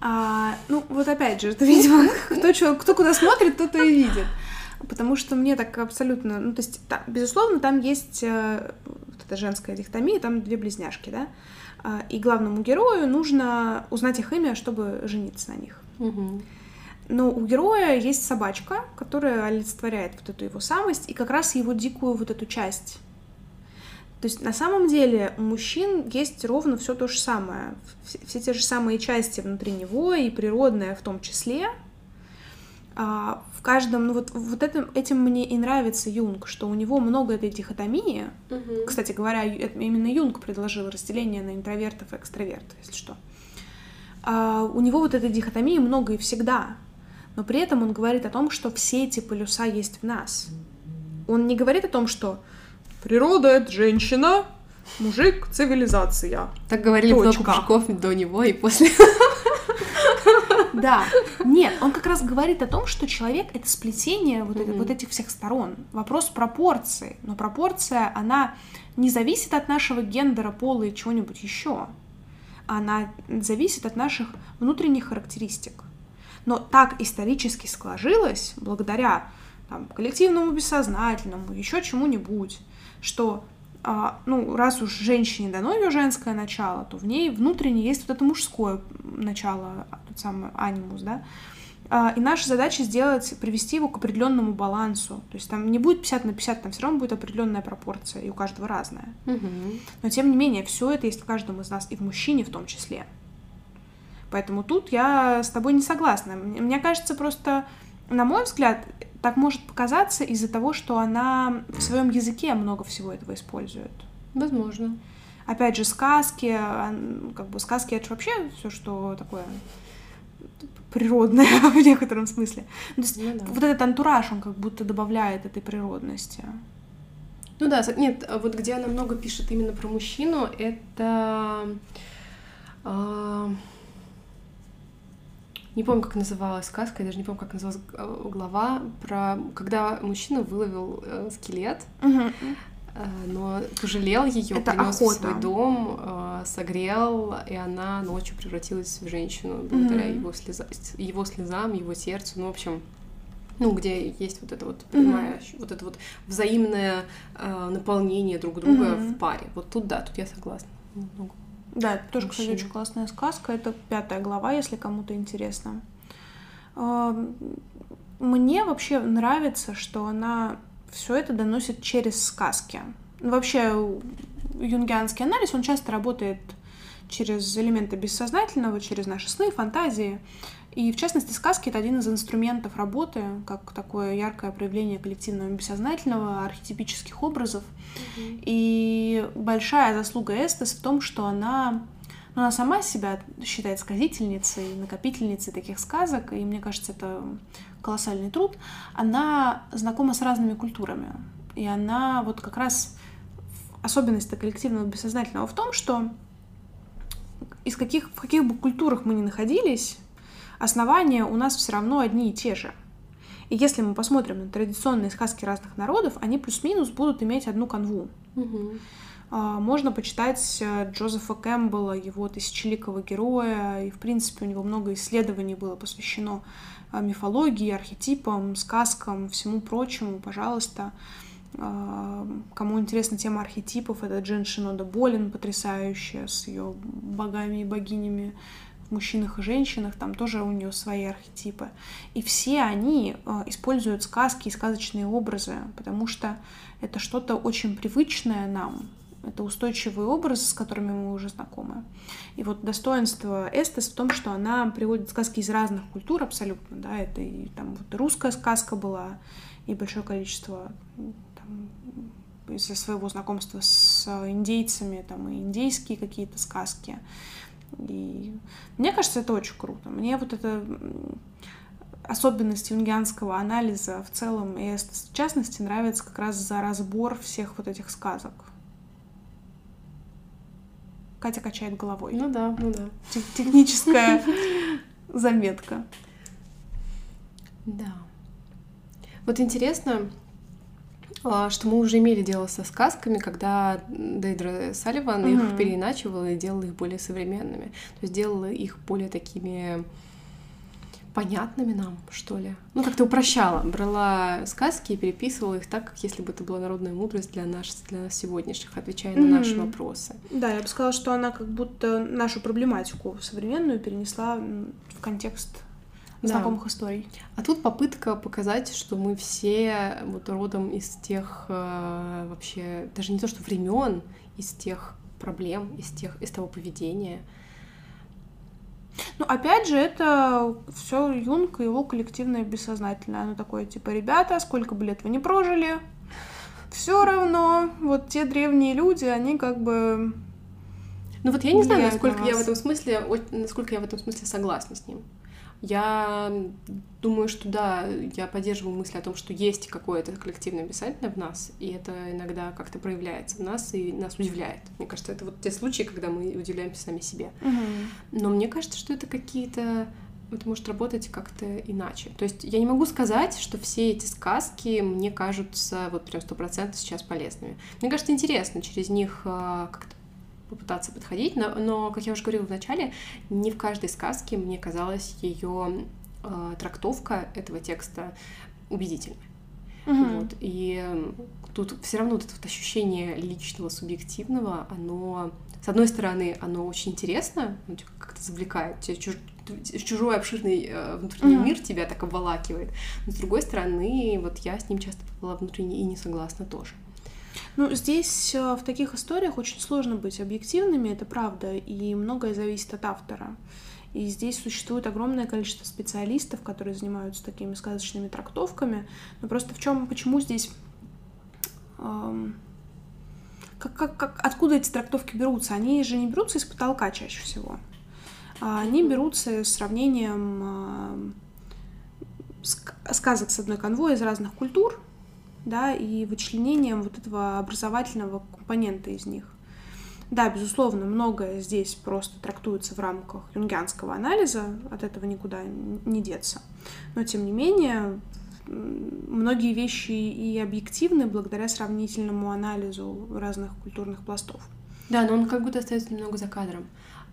А, ну, вот опять же, это, *laughs* видимо, кто, что, кто куда смотрит, тот и видит. Потому что мне так абсолютно... Ну, то есть, да, безусловно, там есть э, вот эта женская дихотомия, там две близняшки, да? А, и главному герою нужно узнать их имя, чтобы жениться на них. Угу. Но у героя есть собачка, которая олицетворяет вот эту его самость и как раз его дикую вот эту часть то есть на самом деле у мужчин есть ровно все то же самое. Все, все те же самые части внутри него, и природное в том числе. А, в каждом, ну вот, вот этим, этим мне и нравится Юнг, что у него много этой дихотомии. Угу. Кстати говоря, именно Юнг предложил разделение на интровертов и экстравертов, если что. А, у него вот этой дихотомии много и всегда. Но при этом он говорит о том, что все эти полюса есть в нас. Он не говорит о том, что Природа — это женщина, мужик — цивилизация. Так говорили Точка. много мужиков до него и после. Да. Нет, он как раз говорит о том, что человек — это сплетение вот, mm-hmm. вот этих всех сторон. Вопрос пропорции. Но пропорция, она не зависит от нашего гендера, пола и чего-нибудь еще. Она зависит от наших внутренних характеристик. Но так исторически сложилось, благодаря там, коллективному бессознательному, еще чему-нибудь, что а, ну, раз уж женщине дано ее женское начало, то в ней внутренне есть вот это мужское начало, тот самый анимус, да, а, и наша задача сделать, привести его к определенному балансу. То есть там не будет 50 на 50, там все равно будет определенная пропорция, и у каждого разная. Угу. Но тем не менее, все это есть в каждом из нас, и в мужчине в том числе. Поэтому тут я с тобой не согласна. Мне кажется, просто, на мой взгляд, так может показаться из-за того, что она в своем языке много всего этого использует. Возможно. Опять же, сказки, как бы сказки это вообще все, что такое природное *laughs* в некотором смысле. То есть ну, да. вот этот антураж, он как будто добавляет этой природности. Ну да, нет, вот где она много пишет именно про мужчину, это э, не помню, как называлась сказка, я даже не помню, как называлась э, глава, про когда мужчина выловил э, скелет, угу. э, но пожалел ее, принес в свой дом, э, согрел, и она ночью превратилась в женщину благодаря угу. его, слеза, его слезам, его сердцу, ну, в общем, ну, где есть вот это вот, понимаешь, mm-hmm. вот это вот взаимное э, наполнение друг друга mm-hmm. в паре. Вот тут да, тут я согласна. Много. Да, это тоже, кстати, очень классная сказка. Это пятая глава, если кому-то интересно. Мне вообще нравится, что она все это доносит через сказки. Вообще, юнгианский анализ, он часто работает через элементы бессознательного, через наши сны, фантазии. И, в частности, сказки — это один из инструментов работы, как такое яркое проявление коллективного бессознательного, архетипических образов. Mm-hmm. И большая заслуга Эстес в том, что она, ну, она сама себя считает сказительницей, накопительницей таких сказок, и мне кажется, это колоссальный труд. Она знакома с разными культурами, и она вот как раз особенность коллективного бессознательного в том, что из каких, в каких бы культурах мы ни находились, основания у нас все равно одни и те же. И если мы посмотрим на традиционные сказки разных народов, они плюс-минус будут иметь одну канву. А, Можно почитать э, Джозефа Кэмпбелла, его «Тысячеликого героя», и, в принципе, у него много исследований было посвящено а, мифологии, архетипам, сказкам, всему прочему, пожалуйста. А, Кому интересна тема архетипов, это Джен Шинода Болин, потрясающая, с ее богами и богинями мужчинах и женщинах, там тоже у нее свои архетипы. И все они э, используют сказки и сказочные образы, потому что это что-то очень привычное нам, это устойчивые образы, с которыми мы уже знакомы. И вот достоинство Эстес в том, что она приводит сказки из разных культур абсолютно, да, это и там вот русская сказка была, и большое количество там, из-за своего знакомства с индейцами, там и индейские какие-то сказки. И мне кажется, это очень круто. Мне вот это особенность юнгианского анализа в целом и в частности нравится как раз за разбор всех вот этих сказок. Катя качает головой. Ну да, ну да. Те- Техническая заметка. Да. Вот интересно, что мы уже имели дело со сказками, когда Дейдра Салливан их Мгм. переиначивала и делала их более современными. То есть делала их более такими понятными нам, что ли. Ну, как-то упрощала. Брала сказки и переписывала их так, как если бы это была народная мудрость для нас, для нас сегодняшних, отвечая на наши вопросы. Да, я бы сказала, что она как будто нашу проблематику современную перенесла в контекст Да. знакомых историй. А тут попытка показать, что мы все вот родом из тех э, вообще, даже не то что времен, из тех проблем, из тех, из того поведения. Ну, опять же, это все Юнг и его коллективное бессознательное. Оно такое, типа, ребята, сколько бы лет вы не прожили, все равно, вот те древние люди, они как бы... Ну вот я не знаю, насколько на я в этом смысле, насколько я в этом смысле согласна с ним. Я думаю, что да, я поддерживаю мысль о том, что есть какое-то коллективное бессознательное в нас, и это иногда как-то проявляется в нас и нас удивляет. Мне кажется, это вот те случаи, когда мы удивляемся сами себе. Но мне кажется, что это какие-то... Это может работать как-то иначе. То есть я не могу сказать, что все эти сказки мне кажутся вот прям сто процентов сейчас полезными. Мне кажется, интересно через них а, как-то попытаться подходить, но, но, как я уже говорила в начале, не в каждой сказке мне казалась ее трактовка этого текста убедительной. Мгм. Вот. И тут все равно вот это вот ощущение личного, субъективного, оно, с одной стороны, оно очень интересно, как-то завлекает, тебя чуж- чужой обширный э, внутренний Мгм. мир тебя так обволакивает. Но с другой стороны, вот я с ним часто была внутренне и не согласна тоже. Ну, здесь э, в таких историях очень сложно быть объективными, это правда, и многое зависит от автора. И здесь существует огромное количество специалистов, которые занимаются такими сказочными трактовками. Но просто в чем, почему здесь, эм, как, как, как, откуда эти трактовки берутся? Они же не берутся из потолка чаще всего. А Они берутся сравнением ск- сказок с одной конвой из разных культур, да, и вычленением вот этого образовательного компонента из них. Да, безусловно, многое здесь просто трактуется в рамках юнгианского анализа, от этого никуда не деться. Но, тем не менее, многие вещи и объективны благодаря сравнительному анализу разных культурных пластов. Да, но он как будто остается немного за кадром.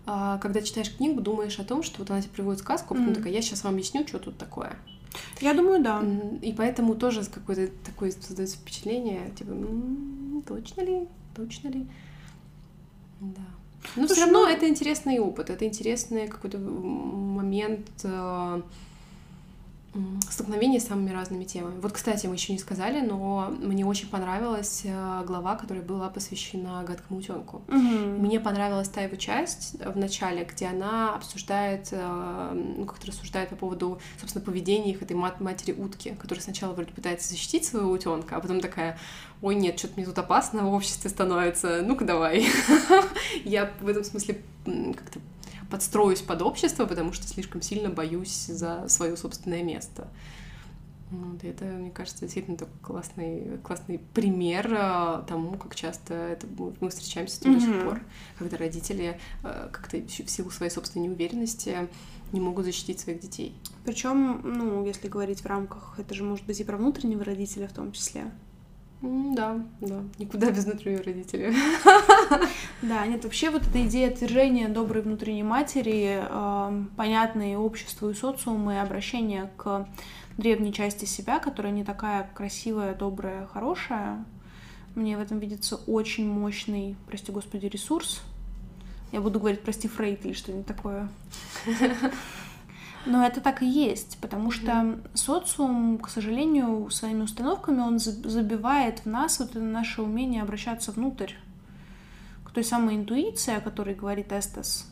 А, когда читаешь книгу, думаешь о том, что вот она тебе приводит сказку, а потом Мгм. такая, я сейчас вам объясню, что тут такое. Я думаю, да. И поэтому тоже какое-то такое создается впечатление, типа, «М, точно ли, точно ли? Да. Но все равно ну- это интересный опыт, это интересный какой-то момент э, м, столкновения с самыми разными темами. Вот, кстати, мы еще не сказали, но мне очень понравилась э, глава, которая была посвящена гадкому утенку. Мгм. Мне понравилась та его часть в начале, где она обсуждает, э, ну, как-то рассуждает по поводу, собственно, поведения их этой мат- матери утки, которая сначала вроде пытается защитить своего утенка, а потом такая, ой, нет, что-то мне тут опасно в обществе становится, ну-ка давай. *laughs* Я в этом смысле как-то подстроюсь под общество, потому что слишком сильно боюсь за свое собственное место. Ну, это, мне кажется, действительно такой классный, классный пример э, тому, как часто это, мы встречаемся с этим mm-hmm. до сих пор, когда родители э, как-то в силу своей собственной неуверенности не могут защитить своих детей. Причем, ну, если говорить в рамках, это же может быть и про внутреннего родителя в том числе. Да, да. Никуда без внутреннего родителя. Да, нет, вообще вот эта идея отвержения доброй внутренней матери, э, понятной обществу и социуму, и обращения к древней части себя, которая не такая красивая, добрая, хорошая. Мне в этом видится очень мощный, прости господи, ресурс. Я буду говорить, прости, Фрейд или что-нибудь такое. Но это так и есть, потому что социум, к сожалению, своими установками он забивает в нас вот это наше умение обращаться внутрь, к той самой интуиции, о которой говорит Эстес.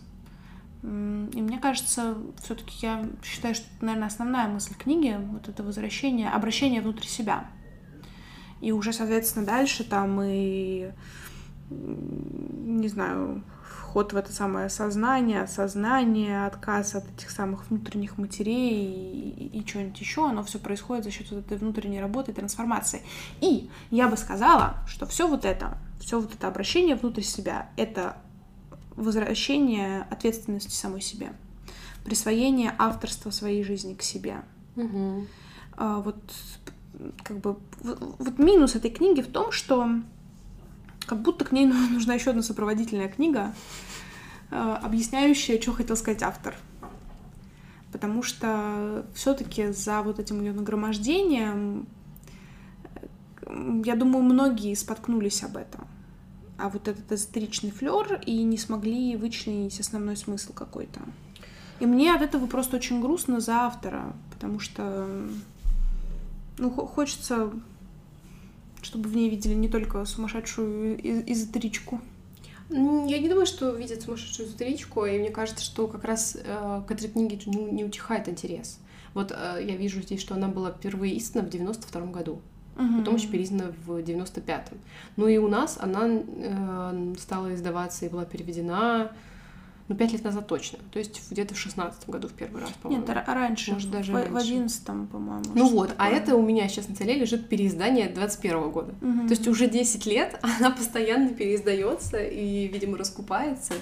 И мне кажется, все-таки я считаю, что это, наверное, основная мысль книги, вот это возвращение, обращение внутрь себя. И уже, соответственно, дальше там и, не знаю, вход в это самое сознание, сознание, отказ от этих самых внутренних матерей и, и, что-нибудь еще, оно все происходит за счет вот этой внутренней работы и трансформации. И я бы сказала, что все вот это, все вот это обращение внутрь себя, это возвращение ответственности самой себе, присвоение авторства своей жизни к себе. Угу. А, вот как бы вот минус этой книги в том, что как будто к ней нужна еще одна сопроводительная книга, а, объясняющая, что хотел сказать автор. Потому что все-таки за вот этим ее нагромождением, я думаю, многие споткнулись об этом а вот этот эзотеричный флер и не смогли вычленить основной смысл какой-то. И мне от этого просто очень грустно за автора, потому что ну, хочется, чтобы в ней видели не только сумасшедшую эзотеричку. Я не думаю, что видят сумасшедшую эзотеричку, и мне кажется, что как раз э, к этой книге не, не утихает интерес. Вот э, я вижу здесь, что она была впервые издана в 92 году угу. потом еще переиздана в 95-м. Ну и у нас она э, стала издаваться и была переведена ну, пять лет назад точно. То есть где-то в шестнадцатом году в первый раз, по-моему. Нет, раньше. Может, даже в, одиннадцатом, по-моему. Ну вот, а такое. а это у меня сейчас на столе лежит переиздание 21 года. Угу. То есть уже 10 лет *laughs* она постоянно переиздается и, видимо, раскупается.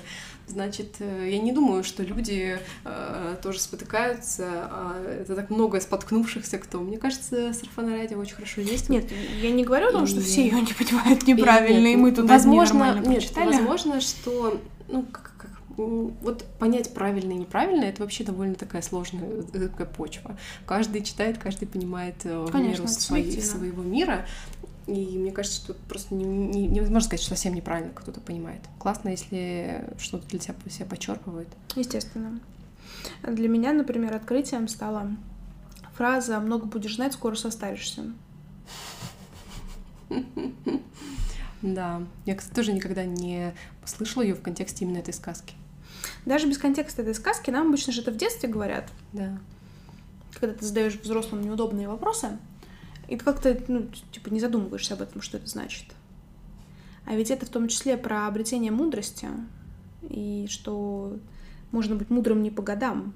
Значит, э, я не думаю, что люди э, тоже спотыкаются, а это так много споткнувшихся кто. Мне кажется, сарафанное радио очень хорошо действует. Нет, я не говорю о том, и... что все ее не понимают неправильно, и, нет, и мы тут возможно, нет, прочитали. Возможно, что, ну, как, вот понять правильно и неправильно, это вообще довольно такая сложная такая почва. Каждый читает, каждый понимает э, Конечно, меру своей, своего мира. И мне кажется, что просто не, не, невозможно сказать, что совсем неправильно кто-то понимает. Классно, если что-то для себя, себя подчерпывает. Естественно. Для меня, например, открытием стала фраза «много будешь знать, скоро состаришься». *laughs* Да. Я, кстати, тоже никогда не слышала ее в контексте именно этой сказки. Даже без контекста этой сказки нам обычно же это в детстве говорят. Да. Когда ты задаешь взрослым неудобные вопросы, и ты как-то, ну, типа, не задумываешься об этом, что это значит. А ведь это в том числе про обретение мудрости, и что можно быть мудрым не по годам.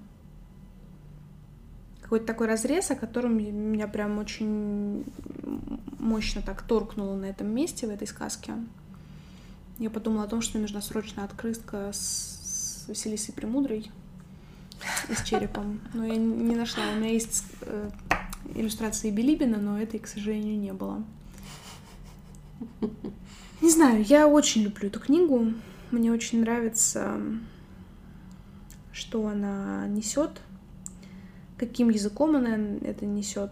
Какой-то такой разрез, о котором меня прям очень мощно так торкнуло на этом месте, в этой сказке. Я подумала о том, что мне нужна срочная открытка с Василисой Премудрой и с черепом. Но я не нашла. У меня есть э, иллюстрации Билибина, но этой, к сожалению, не было. Не знаю, я очень люблю эту книгу. Мне очень нравится, что она несет, каким языком она это несет.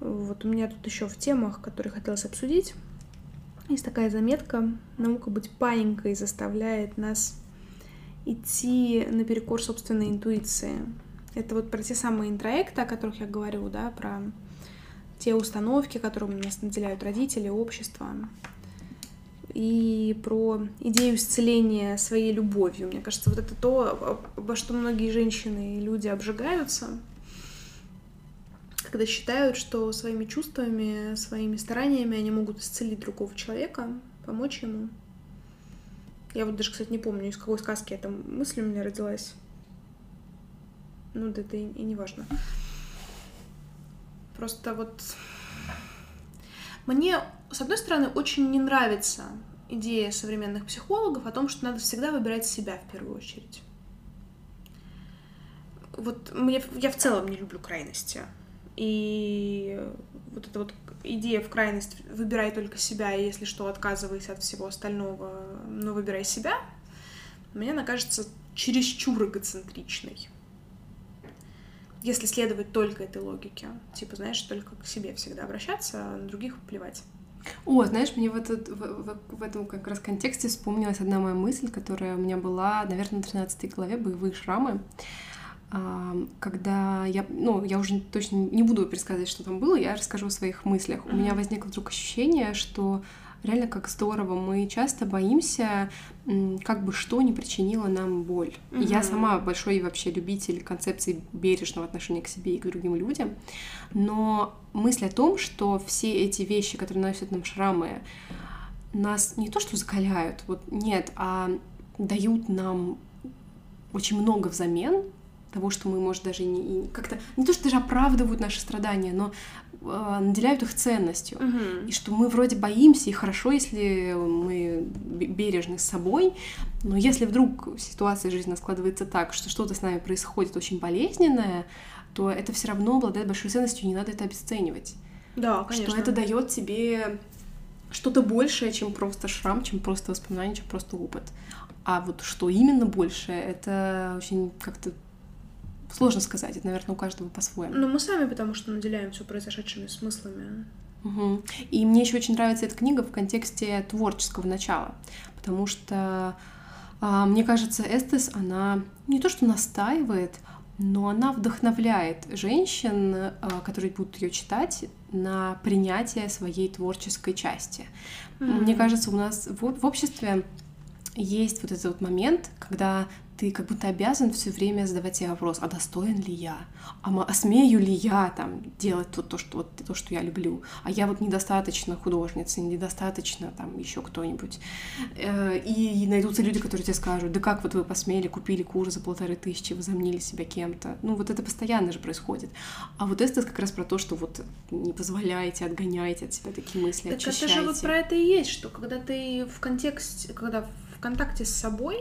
Вот у меня тут еще в темах, которые хотелось обсудить, есть такая заметка. Наука быть паинькой заставляет нас идти наперекор собственной интуиции. Это вот про те самые интроекты, о которых я говорю, да, про те установки, которыми нас наделяют родители, общество, и про идею исцеления своей любовью. Мне кажется, вот это то, во что многие женщины и люди обжигаются, когда считают, что своими чувствами, своими стараниями они могут исцелить другого человека, помочь ему. Я вот даже, кстати, не помню, из какой сказки эта мысль у меня родилась. Ну, да это и, и не важно. Просто вот мне, с одной стороны, очень не нравится идея современных психологов о том, что надо всегда выбирать себя в первую очередь. Вот мне, я в целом не люблю крайности. И вот эта вот идея в крайность «выбирай только себя, и если что, отказывайся от всего остального, но выбирай себя», мне она кажется чересчур эгоцентричной. Если следовать только этой логике. Типа, знаешь, только к себе всегда обращаться, а на других плевать. О, знаешь, мне в, этот, в, в, в этом как раз контексте вспомнилась одна моя мысль, которая у меня была, наверное, на 13 главе «Боевые шрамы» когда я, ну, я уже точно не буду пересказывать, что там было, я расскажу о своих мыслях. Mm-hmm. У меня возникло вдруг ощущение, что реально как здорово. Мы часто боимся, как бы что не причинило нам боль. Mm-hmm. Я сама большой вообще любитель концепции бережного отношения к себе и к другим людям, но мысль о том, что все эти вещи, которые наносят нам шрамы, нас не то что закаляют, вот нет, а дают нам очень много взамен, того, что мы, может, даже не как-то не то, что даже оправдывают наши страдания, но э, наделяют их ценностью. Угу. И что мы вроде боимся, и хорошо, если мы бережны с собой, но если вдруг ситуация жизненная складывается так, что что-то с нами происходит очень болезненное, то это все равно обладает большой ценностью, не надо это обесценивать. Да, конечно. Что это дает тебе что-то большее, чем просто шрам, чем просто воспоминание, чем просто опыт. А вот что именно большее, это очень как-то Сложно сказать, это, наверное, у каждого по-своему. Ну, мы сами, потому что наделяем все произошедшими смыслами. Угу. И мне еще очень нравится эта книга в контексте творческого начала, потому что а, мне кажется, Эстес, она не то что настаивает, но она вдохновляет женщин, а, которые будут ее читать, на принятие своей творческой части. Mm-hmm. Мне кажется, у нас в, в обществе есть вот этот вот момент, когда ты как будто обязан все время задавать себе вопрос, а достоин ли я? А, а смею ли я там делать то, то, что, вот, то, что я люблю? А я вот недостаточно художница, недостаточно там еще кто-нибудь. Э, и найдутся люди, которые тебе скажут, да как вот вы посмели, купили курс за полторы тысячи, возомнили себя кем-то. Ну вот это постоянно же происходит. А вот это как раз про то, что вот не позволяете, отгоняете от себя такие мысли, так очищаете. это же вот про это и есть, что когда ты в контексте, когда в контакте с собой,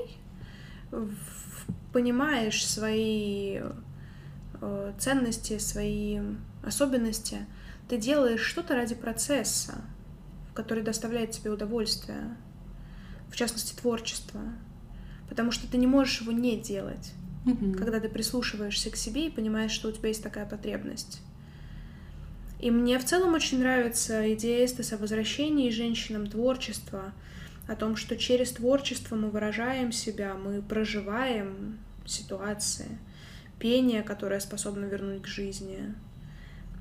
понимаешь свои э, ценности, свои особенности, ты делаешь что-то ради процесса, который доставляет тебе удовольствие, в частности, творчество, потому что ты не можешь его не делать, mm-hmm. когда ты прислушиваешься к себе и понимаешь, что у тебя есть такая потребность. И мне в целом очень нравится идея Эстеса о возвращении женщинам творчества, о том, что через творчество мы выражаем себя, мы проживаем ситуации, пение, которое способно вернуть к жизни,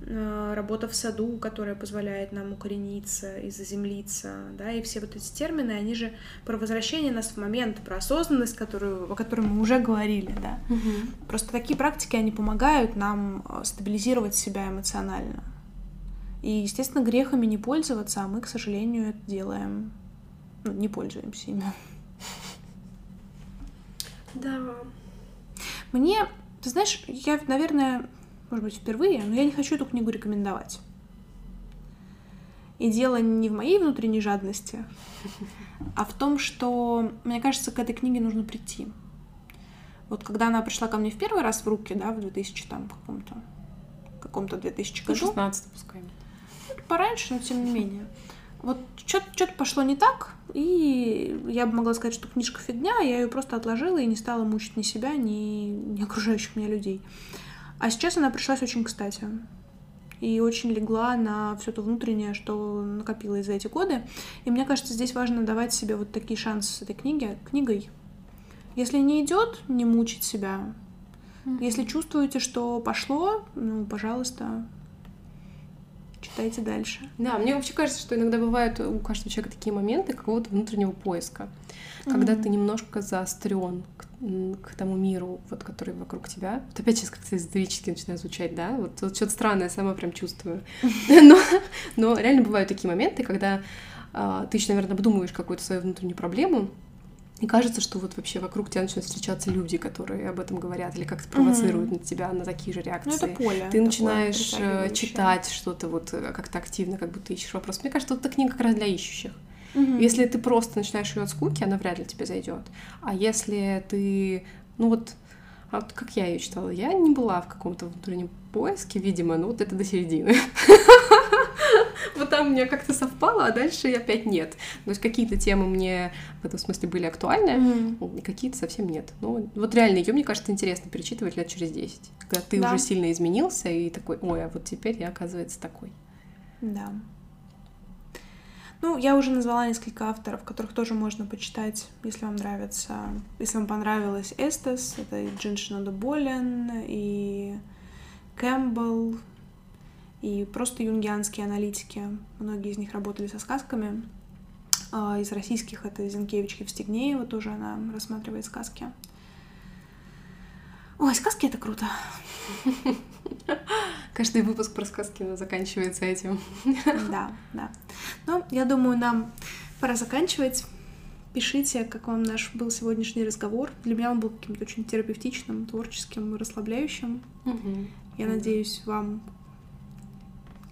э, работа в саду, которая позволяет нам укорениться и заземлиться, да, и все вот эти термины, они же про возвращение нас в момент, про осознанность, которую, о которой мы уже говорили, да. Угу. Просто такие практики, они помогают нам э, стабилизировать себя эмоционально. И, естественно, грехами не пользоваться, а мы, к сожалению, это делаем не пользуемся ими. Да. Мне, ты знаешь, я, наверное, может быть, впервые, но я не хочу эту книгу рекомендовать. И дело не в моей внутренней жадности, а в том, что, мне кажется, к этой книге нужно прийти. Вот когда она пришла ко мне в первый раз в руки, да, в 2000 там каком-то, каком-то 2000 году. 16 пускай. Пораньше, но тем не менее вот что-то пошло не так, и я бы могла сказать, что книжка фигня, я ее просто отложила и не стала мучить ни себя, ни, ни окружающих меня людей. А сейчас она пришлась очень кстати. И очень легла на все то внутреннее, что накопилось за эти годы. И мне кажется, здесь важно давать себе вот такие шансы с этой книги, книгой. Если не идет, не мучить себя. Если чувствуете, что пошло, ну, пожалуйста, читайте дальше. Да, мне вообще кажется, что иногда бывают у каждого человека такие моменты какого-то внутреннего поиска, mm-hmm. когда ты немножко заострен к, к тому миру, вот, который вокруг тебя. Вот опять сейчас как-то эзотерически начинает звучать, да? Вот, вот что-то странное, сама прям чувствую. *laughs* Но, но реально бывают такие моменты, когда а, ты еще, наверное, обдумываешь какую-то свою внутреннюю проблему, И кажется, что вот вообще вокруг тебя начинают встречаться люди, которые об этом говорят или как-то провоцируют mm-hmm. на тебя на такие же реакции. Ну, это поле. Ты начинаешь э, читать что-то вот э, как-то активно, как будто ищешь вопрос. Мне кажется, вот эта книга как раз для ищущих. Mm-hmm. Если ты просто начинаешь ее от скуки, она вряд ли тебе зайдет. А если ты, ну вот, а вот как я ее читала, я не была в каком-то внутреннем поиске, видимо, ну вот это до середины. *laughs* *laughs* Вот там мне как-то совпало, а дальше опять нет. То есть какие-то темы мне в этом смысле были актуальны, какие-то совсем нет. Ну, вот реально, ее, мне кажется, интересно перечитывать лет через 10, когда ты уже сильно изменился и такой, ой, а вот теперь я, оказывается, такой. Да. Ну, я уже назвала несколько авторов, которых тоже можно почитать, если вам нравится. Если вам понравилась Эстес, это и Джиншина Болен, и Кэмпбелл, и просто юнгианские аналитики. Многие из них работали со сказками. А, из российских это Зинкевич Евстигнеева, тоже она рассматривает сказки. Ой, сказки — это круто. *laughs* Каждый выпуск про сказки заканчивается этим. Да, да. Ну, я думаю, нам пора заканчивать. Пишите, как вам наш был сегодняшний разговор. Для меня он был каким-то очень терапевтичным, творческим, расслабляющим. Угу. Я надеюсь, вам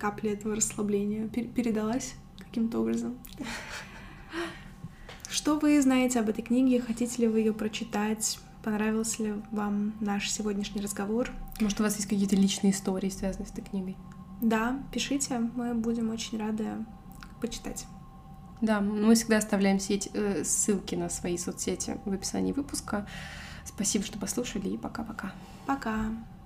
капля этого расслабления передалась каким-то образом. *laughs* Что вы знаете об этой книге? Хотите ли вы ее прочитать? Понравился ли вам наш сегодняшний разговор? Может, у вас есть какие-то личные истории, связанные с этой книгой? Да, пишите, мы будем очень рады почитать. Да, мы всегда оставляем сеть, э, ссылки на свои соцсети в описании выпуска. Спасибо, что послушали, и пока-пока. Пока. -пока. пока.